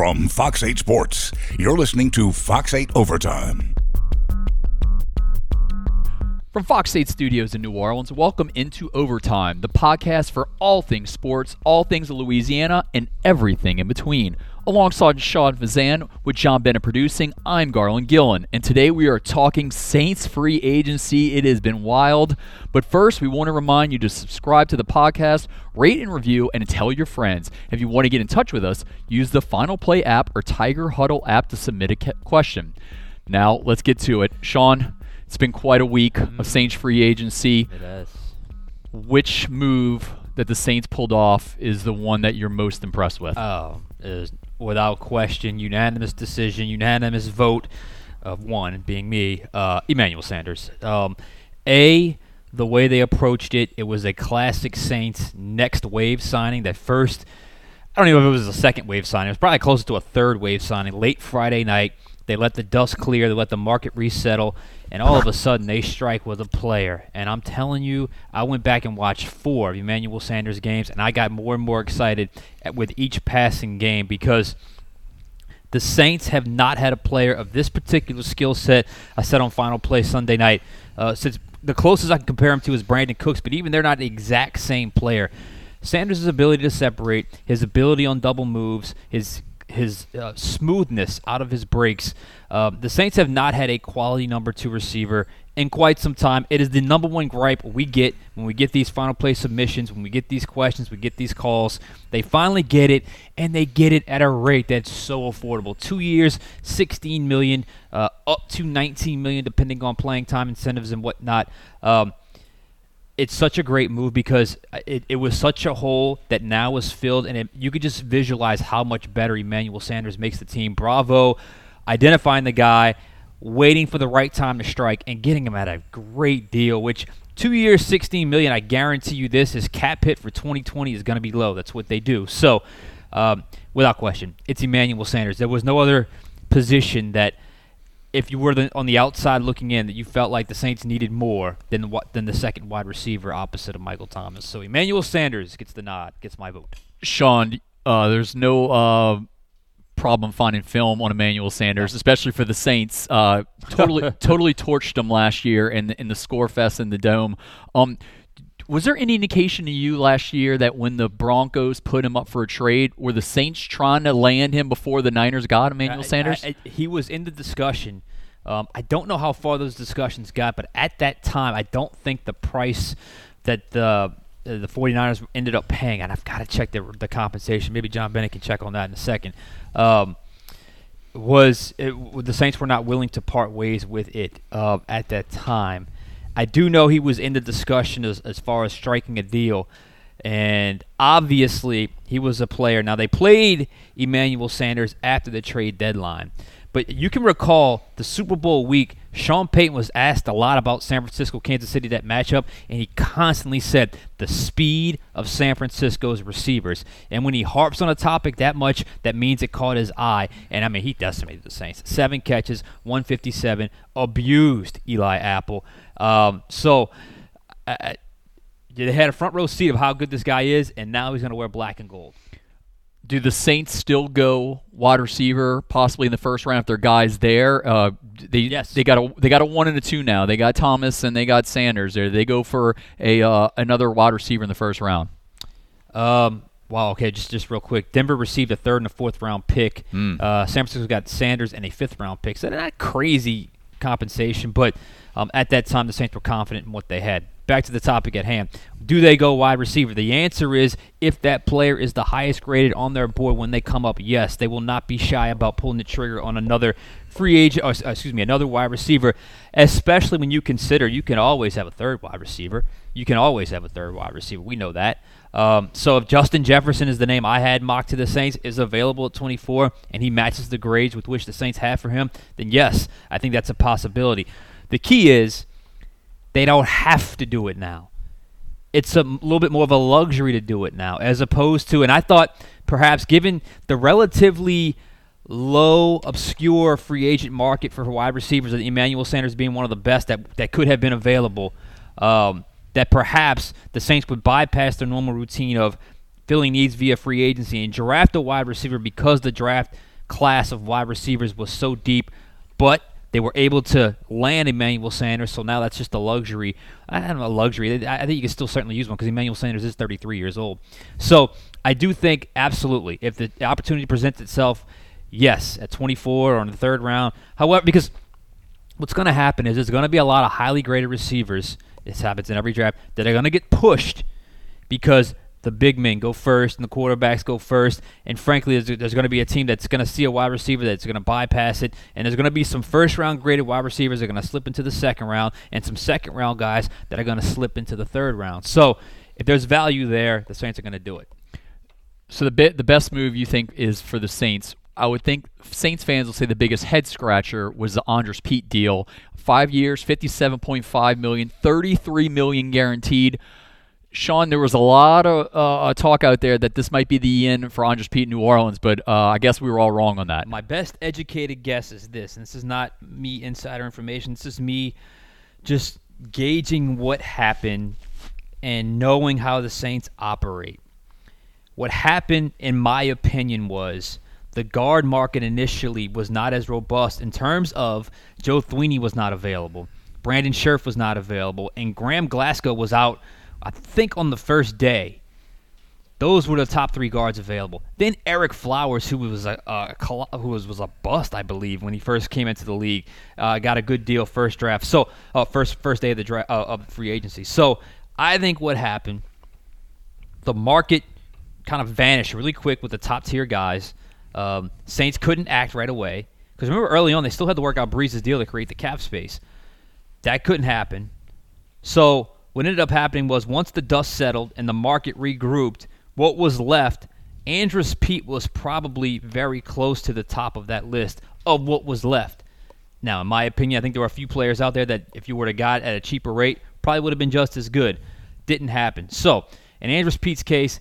From Fox 8 Sports, you're listening to Fox 8 Overtime. From Fox 8 Studios in New Orleans, welcome into Overtime, the podcast for all things sports, all things Louisiana, and everything in between. Alongside Sean Fazan, with John Bennett producing, I'm Garland Gillen, and today we are talking Saints free agency. It has been wild, but first we want to remind you to subscribe to the podcast, rate and review, and tell your friends. If you want to get in touch with us, use the Final Play app or Tiger Huddle app to submit a question. Now let's get to it, Sean. It's been quite a week of Saints free agency. It is. Which move that the Saints pulled off is the one that you're most impressed with? Oh, is without question, unanimous decision, unanimous vote of one being me, uh, Emmanuel Sanders. Um, a, the way they approached it, it was a classic Saints next wave signing. That first, I don't even know if it was a second wave signing. It was probably closer to a third wave signing. Late Friday night, they let the dust clear, they let the market resettle, and all of a sudden they strike with a player. And I'm telling you, I went back and watched four of Emmanuel Sanders games, and I got more and more excited at, with each passing game because the Saints have not had a player of this particular skill set. I said on Final Play Sunday night, uh, since the closest I can compare him to is Brandin Cooks, but even they're not the exact same player. Sanders' ability to separate, his ability on double moves, his his uh, smoothness out of his breaks. Uh, the Saints have not had a quality number two receiver in quite some time. It is the number one gripe we get when we get these final play submissions, when we get these questions, we get these calls. They finally get it, and they get it at a rate that's so affordable. Two years, 16 million, uh, up to 19 million, depending on playing time incentives and whatnot. Um, it's such a great move because it, it was such a hole that now is filled, and it, you could just visualize how much better Emmanuel Sanders makes the team. Bravo, identifying the guy, waiting for the right time to strike, and getting him at a great deal. Which two years, sixteen million. I guarantee you, this his cap hit for 2020 is going to be low. That's what they do. So, um, without question, it's Emmanuel Sanders. There was no other position that if you were the, on the outside looking in, that you felt like the Saints needed more than what than the second wide receiver opposite of Michael Thomas. So Emmanuel Sanders gets the nod, gets my vote. Sean, uh, there's no uh, problem finding film on Emmanuel Sanders, especially for the Saints. Uh, totally, totally torched him last year in the, in the score fest in the dome. Um, was there any indication to you last year that when the Broncos put him up for a trade, were the Saints trying to land him before the Niners got Emmanuel Sanders? I, I, he was in the discussion. Um, I don't know how far those discussions got, but at that time, I don't think the price that the the 49ers ended up paying, and I've got to check the, the compensation. Maybe John Bennett can check on that in a second. Um, was it, the Saints were not willing to part ways with it uh, at that time. I do know he was in the discussion as, as far as striking a deal, and obviously he was a player. Now they played Emmanuel Sanders after the trade deadline, but you can recall the Super Bowl week. Sean Payton was asked a lot about San Francisco, Kansas City, that matchup, and he constantly said the speed of San Francisco's receivers. And when he harps on a topic that much, that means it caught his eye. And I mean, he decimated the Saints. Seven catches, 157, abused Eli Apple. Um, so uh, they had a front row seat of how good this guy is, and now he's going to wear black and gold do the Saints still go wide receiver possibly in the first round if their guys there? Uh, they yes. they got a they got a one and a two now. They got Thomas and they got Sanders. There they go for a uh, another wide receiver in the first round. Um. Wow. Okay. Just just real quick. Denver received a third and a fourth round pick. Mm. Uh, San Francisco got Sanders and a fifth round pick. So not crazy compensation, but um, at that time the Saints were confident in what they had back to the topic at hand. Do they go wide receiver? The answer is if that player is the highest graded on their board when they come up, yes, they will not be shy about pulling the trigger on another free agent, or, excuse me, another wide receiver, especially when you consider you can always have a third wide receiver. You can always have a third wide receiver. We know that. Um, so if Justin Jefferson is the name I had mocked to the Saints is available at 24 and he matches the grades with which the Saints have for him, then yes, I think that's a possibility. The key is they don't have to do it now. It's a little bit more of a luxury to do it now, as opposed to, and I thought perhaps given the relatively low, obscure free agent market for wide receivers, and Emmanuel Sanders being one of the best that, that could have been available, um, that perhaps the Saints would bypass their normal routine of filling needs via free agency and draft a wide receiver because the draft class of wide receivers was so deep, but they were able to land Emmanuel Sanders, so now that's just a luxury. I don't know, a luxury. I think you can still certainly use one because Emmanuel Sanders is 33 years old. So I do think absolutely, if the opportunity presents itself, yes, at 24 or in the third round. However, because what's going to happen is there's going to be a lot of highly graded receivers. This happens in every draft that are going to get pushed because the big men go first and the quarterbacks go first. And frankly, there's, there's going to be a team that's going to see a wide receiver that's going to bypass it. And there's going to be some first round graded wide receivers that are going to slip into the second round and some second round guys that are going to slip into the third round. So if there's value there, the Saints are going to do it. So the the best move you think is for the Saints. I would think Saints fans will say the biggest head scratcher was the Andrus Peat deal. Five years, fifty-seven point five million, thirty-three million guaranteed. Sean, there was a lot of uh, uh, talk out there that this might be the end for Andrus Peat in New Orleans, but uh, I guess we were all wrong on that. My best educated guess is this, and this is not me insider information. This is me just gauging what happened and knowing how the Saints operate. What happened, in my opinion, was the guard market initially was not as robust in terms of Joe Thuney was not available, Brandon Scherff was not available, and Graham Glasgow was out – I think on the first day, those were the top three guards available. Then Ereck Flowers, who was a, a who was, was a bust, I believe, when he first came into the league, uh, got a good deal first draft. So uh, first first day of the uh, of free agency. So I think what happened, the market kind of vanished really quick with the top tier guys. Um, Saints couldn't act right away because remember early on they still had to work out Brees's deal to create the cap space. That couldn't happen. So what ended up happening was once the dust settled and the market regrouped, what was left, Andrus Peat was probably very close to the top of that list of what was left. Now, in my opinion, I think there were a few players out there that if you were to got at a cheaper rate, probably would have been just as good. Didn't happen. So, in Andrus Peat's case,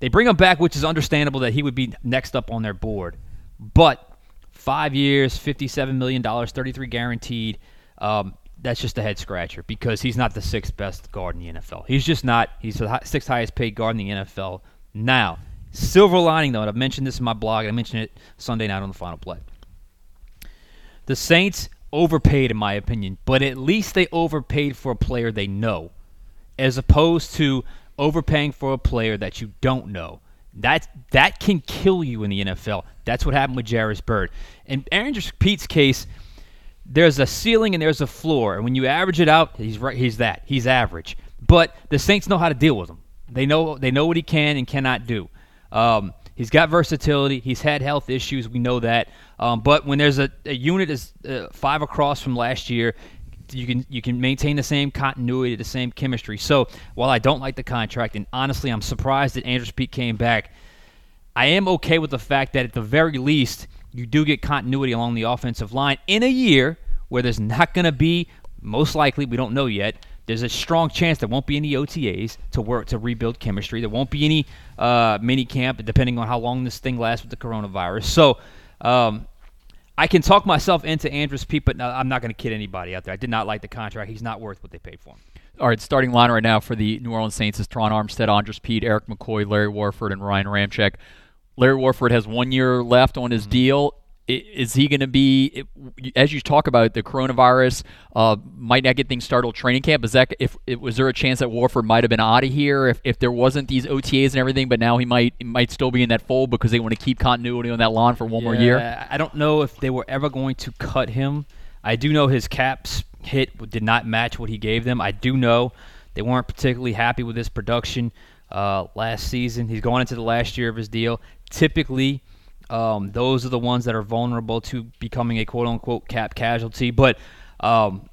they bring him back, which is understandable that he would be next up on their board. But five years, $57 million, 33 guaranteed. Um, that's just a head scratcher because he's not the sixth best guard in the NFL. He's just not. He's the sixth highest paid guard in the NFL. Now, silver lining though, and I've mentioned this in my blog, and I mentioned it Sunday night on the final play. The Saints overpaid, in my opinion, but at least they overpaid for a player they know, as opposed to overpaying for a player that you don't know. That that can kill you in the NFL. That's what happened with Jairus Byrd. In Aaron Peat's case there's a ceiling and there's a floor, and when you average it out, he's right. He's that. He's average. But the Saints know how to deal with him. They know they know what he can and cannot do. Um, he's got versatility. He's had health issues. We know that. Um, but when there's a, a unit is uh, five across from last year, you can you can maintain the same continuity, the same chemistry. So while I don't like the contract, and honestly I'm surprised that Andrus Peat came back, I am okay with the fact that at the very least you do get continuity along the offensive line in a year where there's not going to be, most likely, we don't know yet, there's a strong chance there won't be any OTAs to work to rebuild chemistry. There won't be any uh, mini camp, depending on how long this thing lasts with the coronavirus. So, um, I can talk myself into Andrus Peat, but no, I'm not going to kid anybody out there. I did not like the contract. He's not worth what they paid for him. All right, starting line right now for the New Orleans Saints is Terron Armstead, Andrus Peat, Erik McCoy, Larry Warford, and Ryan Ramczyk. Larry Warford has one year left on his mm-hmm. deal. Is he going to be, as you talk about the coronavirus, uh, might not get things started training camp? Is that if was there a chance that Warford might have been out of here if, if there wasn't these OTAs and everything, but now he might might still be in that fold because they want to keep continuity on that lawn for one yeah, more year? I don't know if they were ever going to cut him. I do know his caps hit did not match what he gave them. I do know they weren't particularly happy with his production uh, last season. He's going into the last year of his deal. Typically, um, those are the ones that are vulnerable to becoming a quote unquote cap casualty. But um,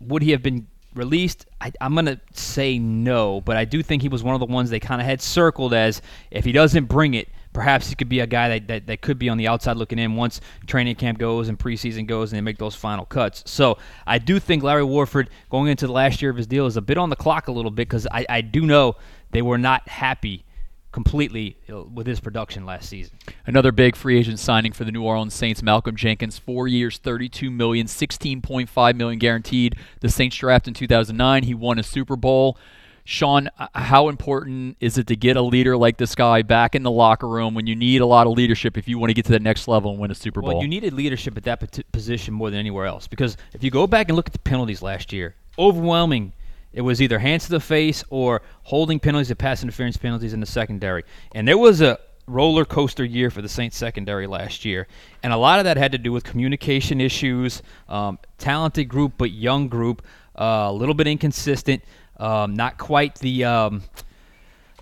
would he have been released? I, am going to say no, but I do think he was one of the ones they kind of had circled as if he doesn't bring it, perhaps he could be a guy that, that, that could be on the outside looking in once training camp goes and preseason goes and they make those final cuts. So I do think Larry Warford going into the last year of his deal is a bit on the clock a little bit because I, I do know they were not happy completely uh, with his production last season. Another big free agent signing for the New Orleans Saints, Malcolm Jenkins, four years, 32 million, 16.5 million guaranteed. The Saints draft in 2009. He won a Super Bowl. Sean, how important is it to get a leader like this guy back in the locker room when you need a lot of leadership if you want to get to the next level and win a Super Bowl? Well, you needed leadership at that position more than anywhere else because if you go back and look at the penalties last year, overwhelming. It was either hands to the face or holding penalties or pass interference penalties in the secondary. And there was a roller coaster year for the Saints secondary last year, and a lot of that had to do with communication issues. Um, talented group, but young group, uh, a little bit inconsistent, um, not quite the. Um,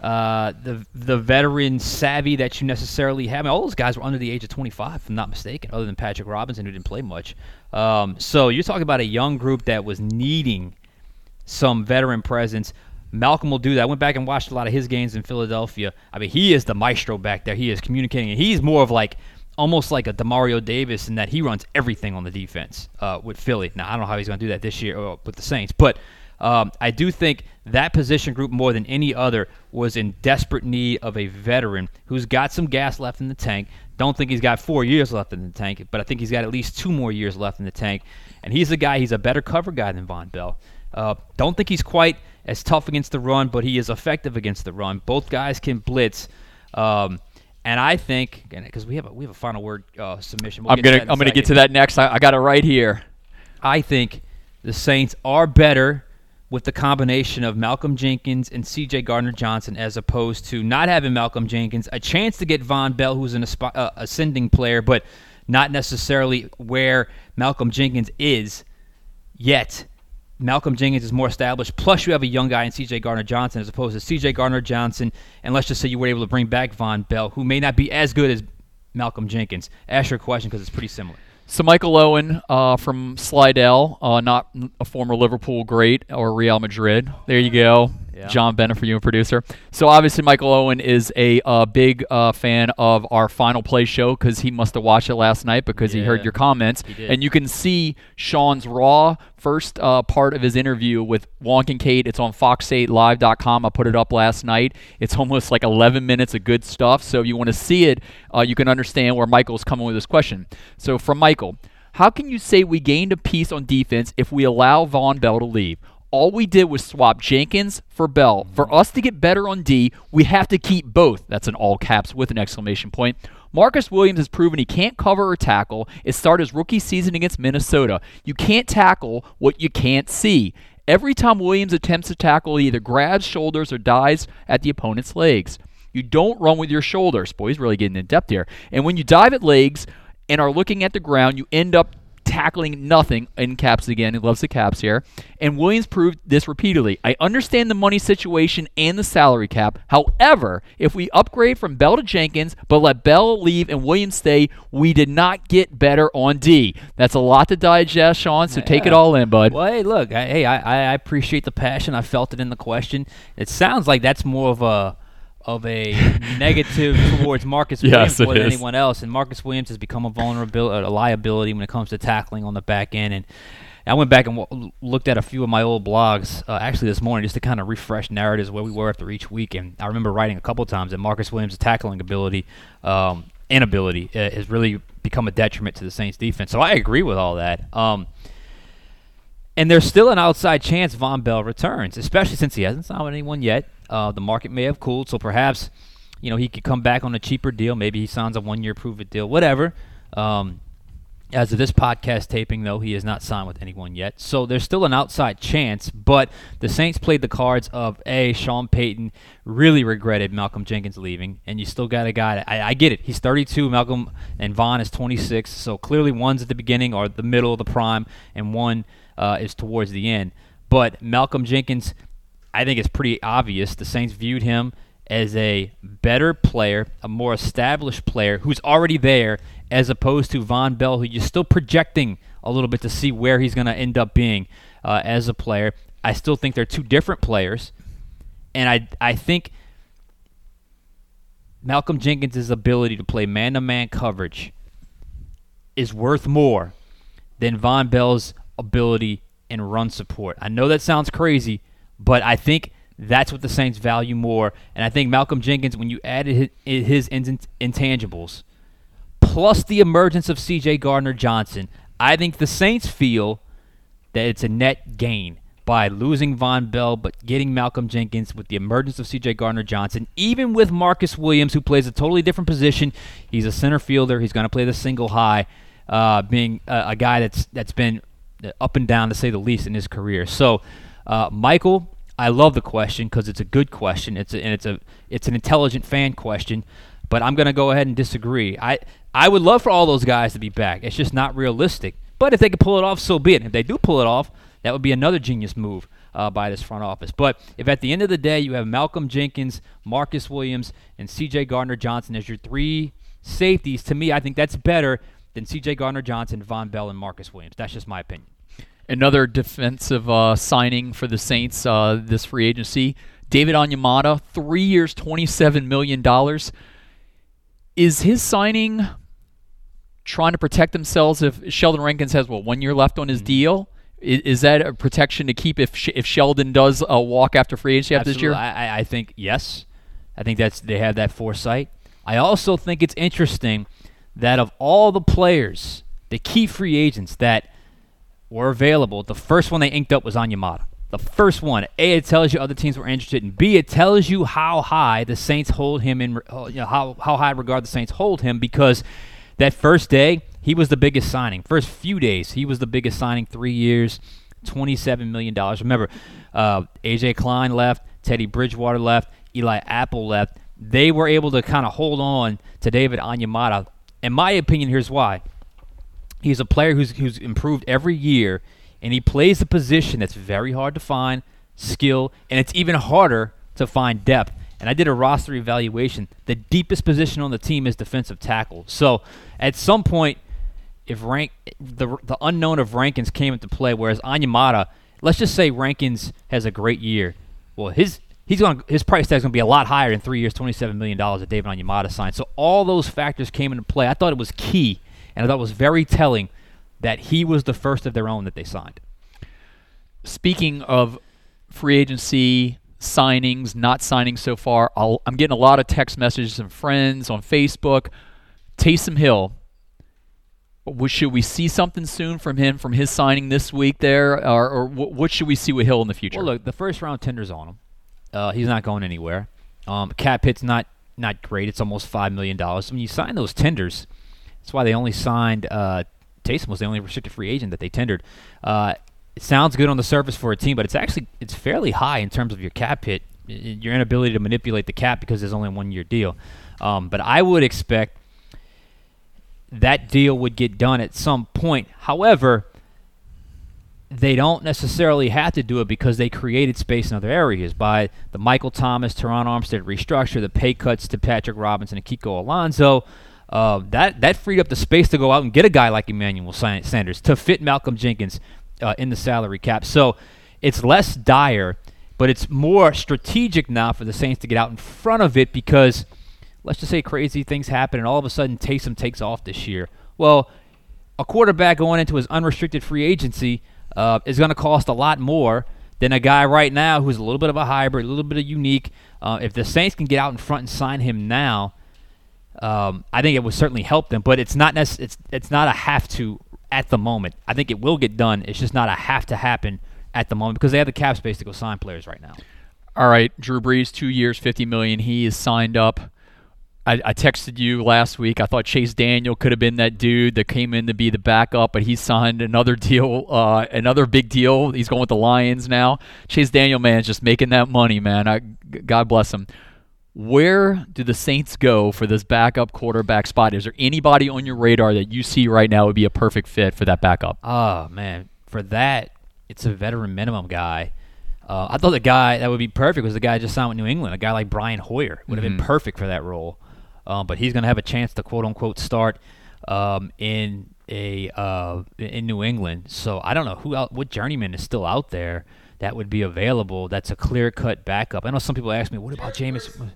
uh, the the veteran savvy that you necessarily have. I mean, all those guys were under the age of 25, if I'm not mistaken, other than Patrick Robinson, who didn't play much. Um, so you're talking about a young group that was needing some veteran presence. Malcolm will do that. I went back and watched a lot of his games in Philadelphia. I mean, he is the maestro back there. He is communicating. He's more of like almost like a Demario Davis in that he runs everything on the defense uh, with Philly. Now I don't know how he's going to do that this year uh, with the Saints, but um, I do think that position group more than any other was in desperate need of a veteran who's got some gas left in the tank. Don't think he's got four years left in the tank, but I think he's got at least two more years left in the tank. And he's a guy. He's a better cover guy than Vonn Bell. Uh, don't think he's quite as tough against the run, but he is effective against the run. Both guys can blitz. Um, and I think, because we have a we have a final word uh, submission. We'll I'm gonna I'm gonna get to that next. I, I got it right here. I think the Saints are better with the combination of Malcolm Jenkins and C.J. Gardner Johnson, as opposed to not having Malcolm Jenkins, a chance to get Vonn Bell, who's an asp- uh, ascending player, but not necessarily where Malcolm Jenkins is yet. Malcolm Jenkins is more established. Plus, you have a young guy in C.J. Gardner Johnson as opposed to C.J. Gardner Johnson. And let's just say you were able to bring back Vonn Bell, who may not be as good as Malcolm Jenkins. Ask your question because it's pretty similar. So Michael Owen uh, from Slidell, uh, not a former Liverpool great or Real Madrid. There you go. Yeah. John Bennett for you and producer. So obviously Michael Owen is a uh, big uh, fan of our final play show because he must have watched it last night because yeah, he heard your comments. And you can see Sean's raw first uh, part of his interview with Wonk and Kate. It's on fox8live.com. I put it up last night. It's almost like 11 minutes of good stuff. So if you want to see it, uh, you can understand where Michael's coming with this question. So from Michael. How can you say we gained a piece on defense if we allow Vonn Bell to leave? All we did was swap Jenkins for Bell. For us to get better on D, we have to keep both. That's in all caps with an exclamation point. Marcus Williams has proven he can't cover or tackle. It started his rookie season against Minnesota. You can't tackle what you can't see. Every time Williams attempts to tackle, he either grabs shoulders or dives at the opponent's legs. You don't run with your shoulders. Boy, he's really getting in depth here. And when you dive at legs and are looking at the ground, you end up tackling nothing in caps again. He loves the caps here. And Williams proved this repeatedly. I understand the money situation and the salary cap. However, if we upgrade from Bell to Jenkins, but let Bell leave and Williams stay, we did not get better on D. That's a lot to digest, Sean, so yeah. take it all in, bud. Well, hey, look, I, hey, I, I appreciate the passion. I felt it in the question. It sounds like that's more of a of a negative towards Marcus Williams yes, more than is. anyone else. And Marcus Williams has become a vulnerability, a liability when it comes to tackling on the back end. And I went back and w- looked at a few of my old blogs uh, actually this morning just to kind of refresh narratives where we were after each week. And I remember writing a couple times that Marcus Williams' tackling ability, um, inability, uh, has really become a detriment to the Saints defense. So I agree with all that. Um, and there's still an outside chance Vonn Bell returns, especially since he hasn't signed with anyone yet. Uh, the market may have cooled, so perhaps you know he could come back on a cheaper deal. Maybe he signs a one-year prove-it deal, whatever. Um, as of this podcast taping, though, he has not signed with anyone yet. So there's still an outside chance, but the Saints played the cards of A, Sean Payton really regretted Malcolm Jenkins leaving, and you still got a guy. That, I, I get it. He's 32, Malcolm and Vonn is 26. So clearly one's at the beginning or the middle of the prime, and one uh, is towards the end. But Malcolm Jenkins I think it's pretty obvious the Saints viewed him as a better player, a more established player who's already there, as opposed to Vonn Bell, who you're still projecting a little bit to see where he's going to end up being uh, as a player. I still think they're two different players, and I I think Malcolm Jenkins' ability to play man-to-man coverage is worth more than Vonn Bell's ability in run support. I know that sounds crazy, but I think that's what the Saints value more. And I think Malcolm Jenkins, when you added his, his intangibles, plus the emergence of C.J. Gardner Johnson, I think the Saints feel that it's a net gain by losing Vonn Bell, but getting Malcolm Jenkins with the emergence of C.J. Gardner Johnson, even with Marcus Williams, who plays a totally different position. He's a center fielder. He's going to play the single high, uh, being a, a, guy that's that's been up and down to say the least in his career. So, uh, Michael, I love the question because it's a good question. It's a, and it's a it's an intelligent fan question. But I'm going to go ahead and disagree. I I would love for all those guys to be back. It's just not realistic. But if they could pull it off, so be it. If they do pull it off, that would be another genius move uh, by this front office. But if at the end of the day you have Malcolm Jenkins, Marcus Williams, and C.J. Gardner Johnson as your three safeties, to me, I think that's better than C.J. Gardner Johnson, Vonn Bell, and Marcus Williams. That's just my opinion. Another defensive uh, signing for the Saints uh, this free agency. David Onyemata, three years, $27 million. Is his signing trying to protect themselves if Sheldon Rankins has, what, one year left on his mm-hmm. deal? Is, is, that a protection to keep if if Sheldon does a walk after free agency after this year? I, I think yes. I think that's they have that foresight. I also think it's interesting that of all the players, the key free agents that were available, the first one they inked up was Onyemata. The first one. A, it tells you other teams were interested, and B, it tells you how high the Saints hold him in, uh, you know, how how high regard the Saints hold him because that first day he was the biggest signing. First few days, he was the biggest signing. Three years, twenty-seven million dollars. Remember, uh, AJ Klein left, Teddy Bridgewater left, Eli Apple left. They were able to kind of hold on to David Onyemata. In my opinion, here's why. He's a player who's who's improved every year, and he plays a position that's very hard to find skill, and it's even harder to find depth. And I did a roster evaluation. The deepest position on the team is defensive tackle. So at some point, if rank the the unknown of Rankins came into play, whereas Onyemata, let's just say Rankins has a great year. Well, his he's going his price tag is going to be a lot higher in three years, twenty seven million dollars that David Onyemata signed. So all those factors came into play. I thought it was key, and I thought it was very telling that he was the first of their own that they signed. Speaking of free agency signings, not signing so far, i am getting a lot of text messages from friends on Facebook. Taysom Hill should we see something soon from him from his signing this week there, or, or what should we see with Hill in the future? Well, look, the first round tender's on him. Uh, he's not going anywhere. Um, cap hit's not not great. It's almost five million dollars. When you sign those tenders, that's why they only signed. Uh, Taysom was the only restricted free agent that they tendered. Uh, it sounds good on the surface for a team, but it's actually it's fairly high in terms of your cap hit, your inability to manipulate the cap because there's only a one year deal. Um, but I would expect that deal would get done at some point. However, they don't necessarily have to do it because they created space in other areas by the Michael Thomas, Terron Armstead restructure, the pay cuts to Patrick Robinson and Kiko Alonso. Uh, that that freed up the space to go out and get a guy like Emmanuel Sanders to fit Malcolm Jenkins uh, in the salary cap. So it's less dire, but it's more strategic now for the Saints to get out in front of it because – let's just say crazy things happen and all of a sudden Taysom takes off this year. Well, a quarterback going into his unrestricted free agency uh, is going to cost a lot more than a guy right now who's a little bit of a hybrid, a little bit of unique. Uh, if the Saints can get out in front and sign him now, um, I think it would certainly help them. But it's not nec- it's it's not a have to at the moment. I think it will get done. It's just not a have to happen at the moment because they have the cap space to go sign players right now. All right, Drew Brees, two years, fifty million. He is signed up. I, I, texted you last week. I thought Chase Daniel could have been that dude that came in to be the backup, but he signed another deal, uh, another big deal. He's going with the Lions now. Chase Daniel, man, is just making that money, man. I, God bless him. Where do the Saints go for this backup quarterback spot? Is there anybody on your radar that you see right now would be a perfect fit for that backup? Oh man, for that, it's a veteran minimum guy. Uh, I thought the guy that would be perfect was the guy just signed with New England. A guy like Brian Hoyer would have mm-hmm. been perfect for that role. Um, but he's going to have a chance to quote unquote start um, in a uh, in New England. So I don't know who out, what journeyman is still out there that would be available. That's a clear cut backup. I know some people ask me, what about Jameis?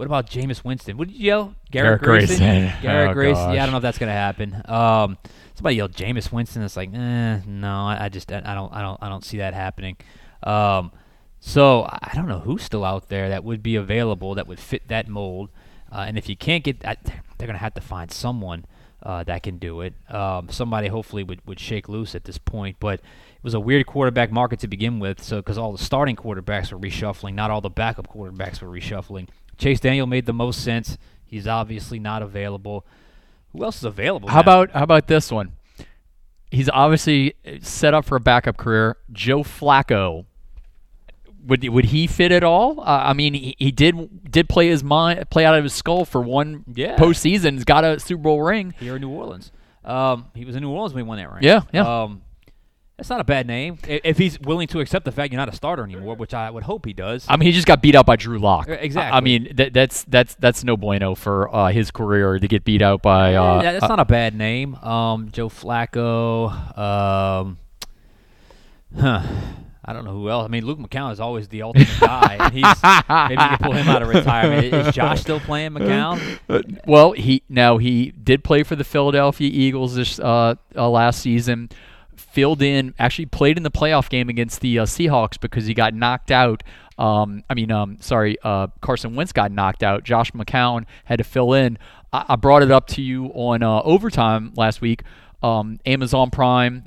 What about Jameis Winston? What did you yell? Garrett, Garrett Grayson. Grayson. Garrett oh, Grayson. Yeah, I don't know if that's gonna happen. Um, somebody yelled Jameis Winston. It's like, eh, no, I, I just I don't I don't I don't see that happening. Um, so I don't know who's still out there that would be available that would fit that mold. Uh, and if you can't get that, they're going to have to find someone. uh, that can do it. Um, somebody hopefully would, would shake loose at this point, but it was a weird quarterback market to begin with. So because all the starting quarterbacks were reshuffling, not all the backup quarterbacks were reshuffling. Chase Daniel made the most sense. He's obviously not available. Who else is available? How now? about how about this one? He's obviously set up for a backup career. Joe Flacco. Would would he fit at all? Uh, I mean, he, he did did play his mind play out of his skull for one Yeah. postseason. He's got a Super Bowl ring. here in New Orleans? Um, he was in New Orleans when he won that ring. Yeah, yeah. Um, that's not a bad name if he's willing to accept the fact you're not a starter anymore, which I would hope he does. I mean, he just got beat out by Drew Lock. Exactly. I, I mean, that, that's that's that's no bueno for uh, his career to get beat out by. Uh, yeah, that's uh, not a bad name. Um, Joe Flacco. Um, huh. I don't know who else. I mean, Luke McCown is always the ultimate guy. And he's maybe you can pull him out of retirement. Is Josh still playing McCown? Well, he now he did play for the Philadelphia Eagles this uh, uh, last season. Filled in, actually played in the playoff game against the uh, Seahawks because he got knocked out. Um, I mean, um, sorry, uh, Carson Wentz got knocked out. Josh McCown had to fill in. I, I brought it up to you on uh, overtime last week. Um, Amazon Prime.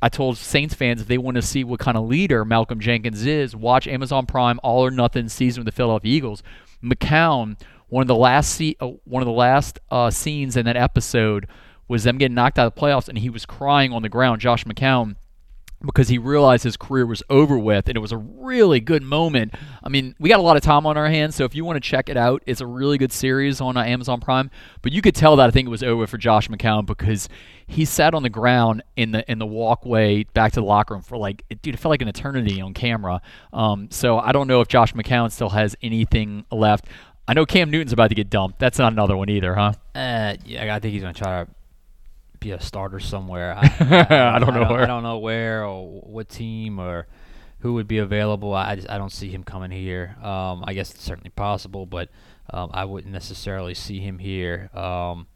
I told Saints fans if they want to see what kind of leader Malcolm Jenkins is, watch Amazon Prime All or Nothing season with the Philadelphia Eagles. McCown, one of the last se- uh, one of the last uh, scenes in that episode was them getting knocked out of the playoffs, and he was crying on the ground. Josh McCown because he realized his career was over with and it was a really good moment. I mean, we got a lot of time on our hands, so if you want to check it out, it's a really good series on uh, Amazon Prime, but you could tell that I think it was over for Josh McCown because he sat on the ground in the in the walkway back to the locker room for like dude, it felt like an eternity on camera. Um, so I don't know if Josh McCown still has anything left. I know Cam Newton's about to get dumped. That's not another one either, huh? Uh, yeah, I think he's gonna try to be a starter somewhere. I, I, I don't know where. I don't know where or what team or who would be available. I I, just, I don't see him coming here. Um, I guess it's certainly possible, but um, I wouldn't necessarily see him here. Um,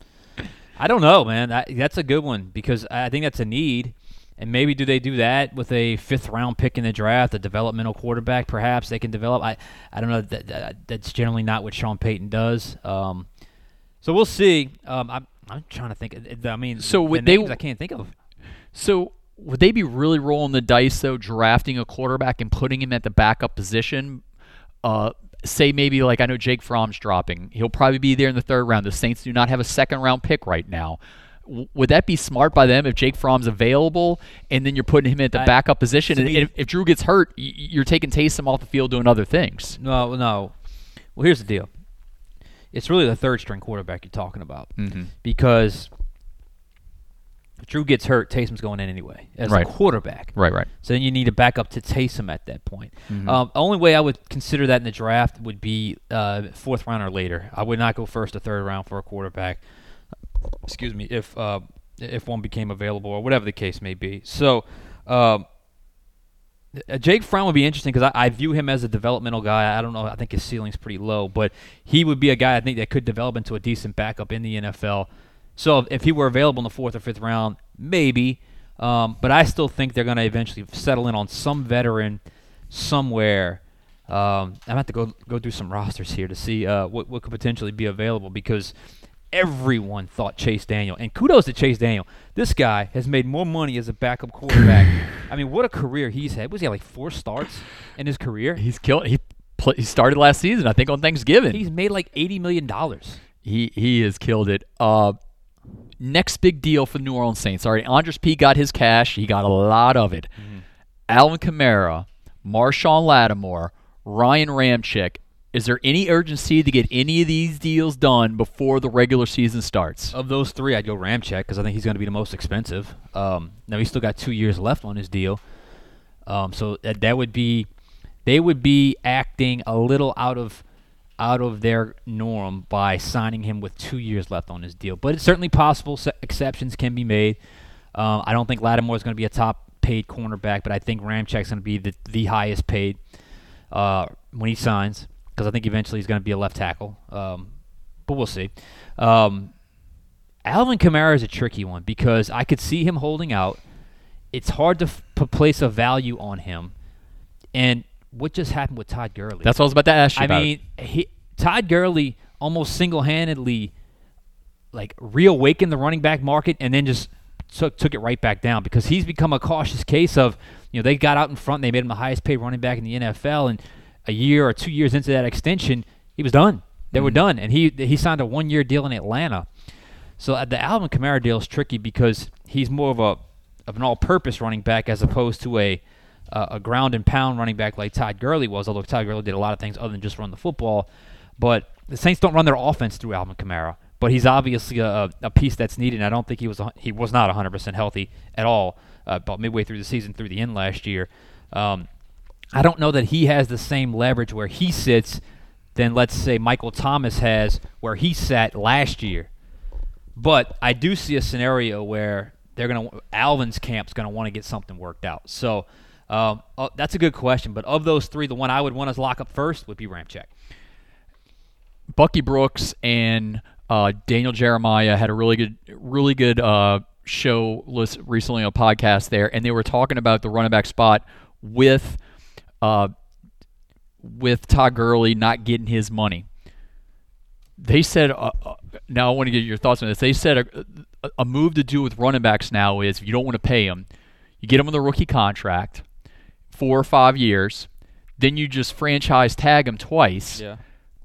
I don't know, man. That, that's a good one because I think that's a need. And maybe do they do that with a fifth round pick in the draft, a developmental quarterback? Perhaps they can develop. I I don't know. That, that that's generally not what Sean Payton does. Um, so we'll see. Um, I'm trying to think. I mean, So the would they- I can't think of. So would they be really rolling the dice though, drafting a quarterback and putting him at the backup position? Uh, say maybe like I know Jake Fromm's dropping. He'll probably be there in the third round. The Saints do not have a second round pick right now. W- Would that be smart by them if Jake Fromm's available and then you're putting him at the I- backup position? And if, if Drew gets hurt, you're taking Taysom off the field doing other things. No, no. Well, here's the deal. It's really the third string quarterback you're talking about Mm-hmm. because if Drew gets hurt, Taysom's going in anyway as Right. a quarterback. Right, right. So then you need to back up to Taysom at that point. Mm-hmm. Um, only way I would consider that in the draft would be uh, fourth round or later. I would not go first or third round for a quarterback. Excuse me, if uh, if one became available or whatever the case may be. So. Um, Jake Fromm would be interesting because I, I view him as a developmental guy. I don't know. I think his ceiling's pretty low, but he would be a guy I think that could develop into a decent backup in the NFL. So if, he were available in the fourth or fifth round, maybe. Um, but I still think they're going to eventually settle in on some veteran somewhere. Um, I'm have to go go do some rosters here to see uh, what what could potentially be available because everyone thought Chase Daniel, and kudos to Chase Daniel. This guy has made more money as a backup quarterback. I mean, what a career he's had. Was he had like four starts in his career? He's killed. He pl- he started last season, I think, on Thanksgiving. He's made like eighty million dollars. He he has killed it. Uh, next big deal for the New Orleans Saints. All right, Andrus Peat got his cash. He got a lot of it. Alvin Kamara, Marshon Lattimore, Ryan Ramczyk. Is there any urgency to get any of these deals done before the regular season starts? Of those three, I'd go Ramczyk because I think he's going to be the most expensive. Um, now he's still got two years left on his deal, um, so that that would be they would be acting a little out of out of their norm by signing him with two years left on his deal. But it's certainly possible. Se- exceptions can be made. Um, I don't think Lattimore is going to be a top paid cornerback, but I think Ramczyk's going to be the, the highest paid uh, when he signs because I think eventually he's going to be a left tackle. Um, but we'll see. Um, Alvin Kamara is a tricky one because I could see him holding out. It's hard to f- place a value on him. And what just happened with Todd Gurley? That's what I was about to ask you I about. mean, he, Todd Gurley almost single-handedly like reawaken the running back market and then just took took it right back down because he's become a cautious case of you know they got out in front they made him the highest paid running back in the NFL and a year or two years into that extension he was done. They were done. And he he signed a one year deal in Atlanta. So uh, the Alvin Kamara deal is tricky because he's more of a of an all purpose running back as opposed to a uh, a ground and pound running back like Todd Gurley was although Todd Gurley did a lot of things other than just run the football. But the Saints don't run their offense through Alvin Kamara. But he's obviously a, a piece that's needed. And I don't think he was a, he was not 100% healthy at all uh, about midway through the season through the end last year. Um, I don't know that he has the same leverage where he sits than let's say Michael Thomas has where he sat last year. But I do see a scenario where they're gonna Alvin's camp's gonna want to get something worked out. So um, uh, that's a good question. But of those three, the one I would want to lock up first would be Ramczyk. Bucky Brooks and uh, Daniel Jeremiah had a really good, really good uh, show list recently on a podcast there, and they were talking about the running back spot with uh, with Todd Gurley not getting his money. They said, uh, uh, now I want to get your thoughts on this. They said a, a move to do with running backs now is if you don't want to pay them, you get them on the rookie contract, four or five years, then you just franchise tag them twice. Yeah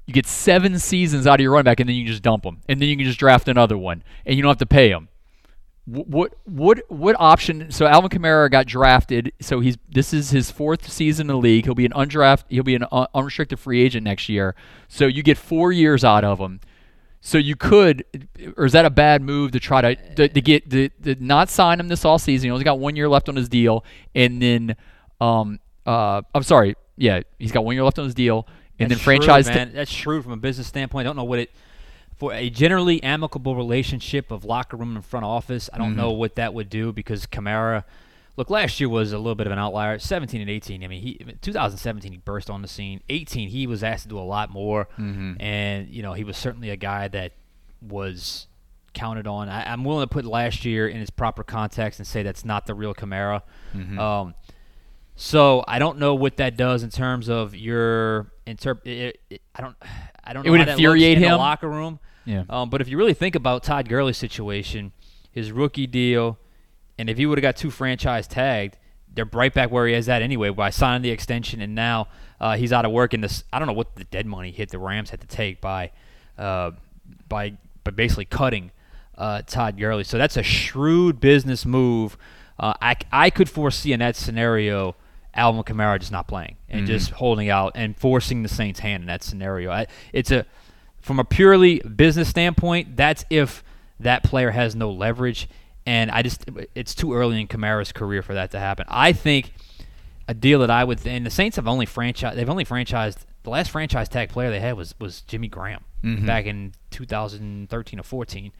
you get seven seasons out of your running back, and then you can just dump them, and then you can just draft another one, and you don't have to pay them. What what what option? So Alvin Kamara got drafted. So he's this is his fourth season in the league. He'll be an undrafted. He'll be an unrestricted free agent next year. So you get four years out of him. So you could, or is that a bad move to try to to, to get to, to not sign him this all season? He only got one year left on his deal, and then um uh I'm sorry, yeah, he's got one year left on his deal and That's then franchise. Shrewd, man. That's shrewd from a business standpoint. I don't know what it for a generally amicable relationship of locker room and front office. I don't mm-hmm. know what that would do because Kamara. Look, last year was a little bit of an outlier. 17 and 18. I mean, he 2017 he burst on the scene. 18 he was asked to do a lot more, mm-hmm. and you know he was certainly a guy that was counted on. I, am willing to put last year in its proper context and say that's not the real Kamara. Mm-hmm. Um, so I don't know what that does in terms of your interpret. I don't. I don't. Know it would infuriate him. locker room. Yeah. Um, but if you really think about Todd Gurley's situation, his rookie deal, and if he would have got two franchise tagged, they're right back where he is at anyway by signing the extension, and now uh, he's out of work. And this, I don't know what the dead money hit the Rams had to take by, uh, by, by basically cutting uh, Todd Gurley. So that's a shrewd business move. Uh, I, I could foresee in that scenario Alvin Kamara just not playing and mm-hmm. just holding out and forcing the Saints' hand in that scenario. I, it's a from a purely business standpoint, that's if that player has no leverage. And I just it's too early in Kamara's career for that to happen. I think a deal that I would and the Saints have only franchise they've only franchised the last franchise tag player they had was was Jimmy Graham mm-hmm. back in 2013 or 14.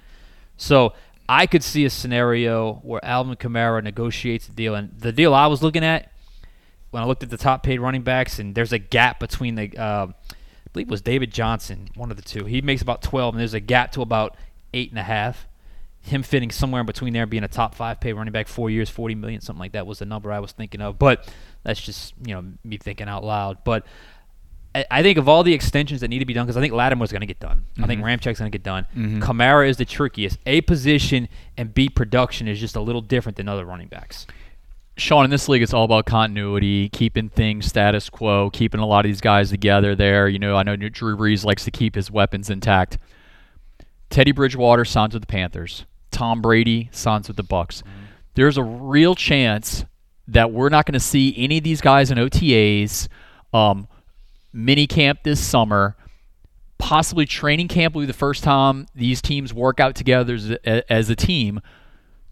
So I could see a scenario where Alvin Kamara negotiates a deal, and the deal I was looking at when I looked at the top paid running backs, and there's a gap between the, uh, believe it was David Johnson, one of the two. He makes about 12, and there's a gap to about eight and a half. Him fitting somewhere in between there, being a top five paid running back, four years, 40 million, something like that was the number I was thinking of. But that's just you know me thinking out loud. But I, think of all the extensions that need to be done, because I think Lattimore's going to get done. Mm-hmm. I think mm-hmm. Going to get done. Mm-hmm. Kamara is the trickiest. A position and B production is just a little different than other running backs. Sean, in this league, it's all about continuity, keeping things status quo, keeping a lot of these guys together there. You know, I know Drew Brees likes to keep his weapons intact. Teddy Bridgewater signs with the Panthers. Tom Brady signs with the Bucks. Mm-hmm. There's a real chance that we're not going to see any of these guys in OTAs, um, mini camp this summer. Possibly training camp will be the first time these teams work out together as as a team.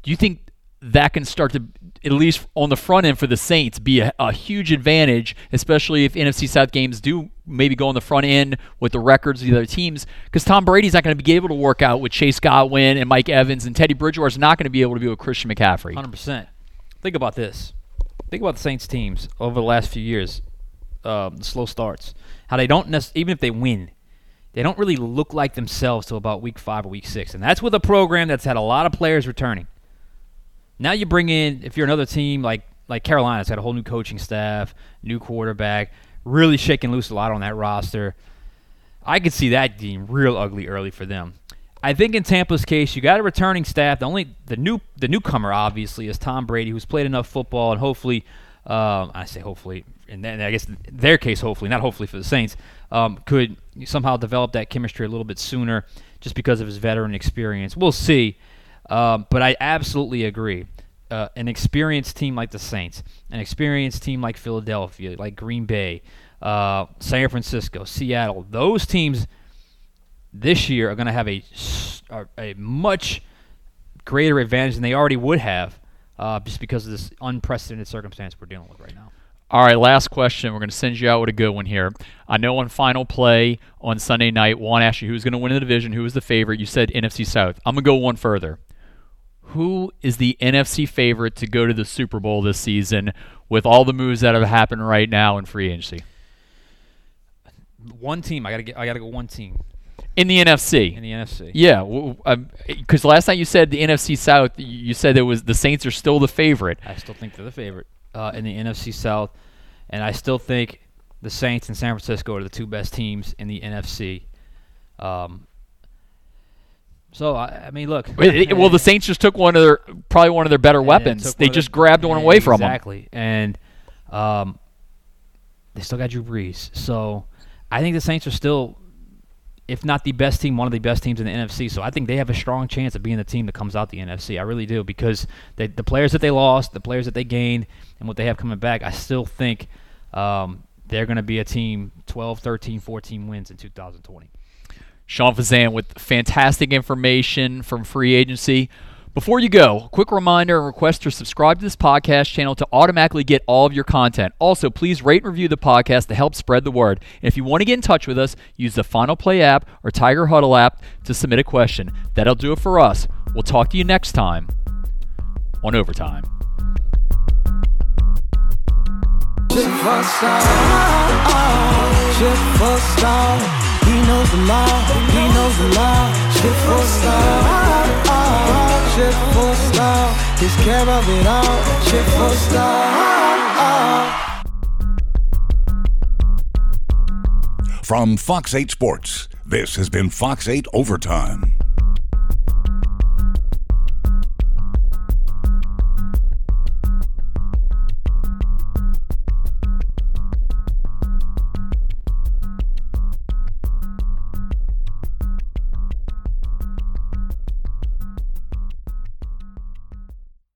Do you think that can start to, at least on the front end for the Saints, be a, a, huge advantage, especially if NFC South games do maybe go on the front end with the records of the other teams. Because Tom Brady's not going to be able to work out with Chase Godwin and Mike Evans, and Teddy Bridgewater's not going to be able to be with Christian McCaffrey. 100%. Think about this. Think about the Saints teams over the last few years, um, the slow starts. How they don't, nec- even if they win, they don't really look like themselves till about week five or week six. And that's with a program that's had a lot of players returning. Now you bring in if you're another team like like Carolina's got a whole new coaching staff, new quarterback, really shaking loose a lot on that roster. I could see that getting real ugly early for them. I think in Tampa's case, you got a returning staff. The only the new the newcomer obviously is Tom Brady, who's played enough football, and hopefully, um, I say hopefully, and then I guess their case, hopefully, not hopefully for the Saints, um, could somehow develop that chemistry a little bit sooner, just because of his veteran experience. We'll see, um, but I absolutely agree. Uh, an experienced team like the Saints, an experienced team like Philadelphia, like Green Bay, uh, San Francisco, Seattle, those teams this year are going to have a, a much greater advantage than they already would have uh, just because of this unprecedented circumstance we're dealing with right now. All right, last question. We're going to send you out with a good one here. I know on final play on Sunday night, Juan asked you who's going to win the division, who was the favorite. You said NFC South. I'm going to go one further. Who is the NFC favorite to go to the Super Bowl this season with all the moves that have happened right now in free agency? One team. I got to get. I got to go one team. In the NFC. In the NFC. Yeah, because um, last night you said the NFC South. You said it was the Saints are still the favorite. I still think they're the favorite uh, in the NFC South, and I still think the Saints and San Francisco are the two best teams in the NFC. Um, so I, I, mean, look. well, the Saints just took one of their probably one of their better weapons. They just grabbed one away from them. Exactly, and um, they still got Drew Brees. So I think the Saints are still if not the best team, one of the best teams in the NFC. So I think they have a strong chance of being the team that comes out the NFC. I really do because they, the players that they lost, the players that they gained, and what they have coming back, I still think um, they're going to be a team 12, 13, 14 wins in 2020. Sean Fazende with fantastic information from free agency. Before you go, a quick reminder and request to subscribe to this podcast channel to automatically get all of your content. Also, please rate and review the podcast to help spread the word. And if you want to get in touch with us, use the Final Play app or Tiger Huddle app to submit a question. That'll do it for us. We'll talk to you next time on Overtime. Oh, He knows the law. He knows the law shit for style. Takes care of it all. Shit for style. From Fox 8 Sports, this has been Fox 8 Overtime.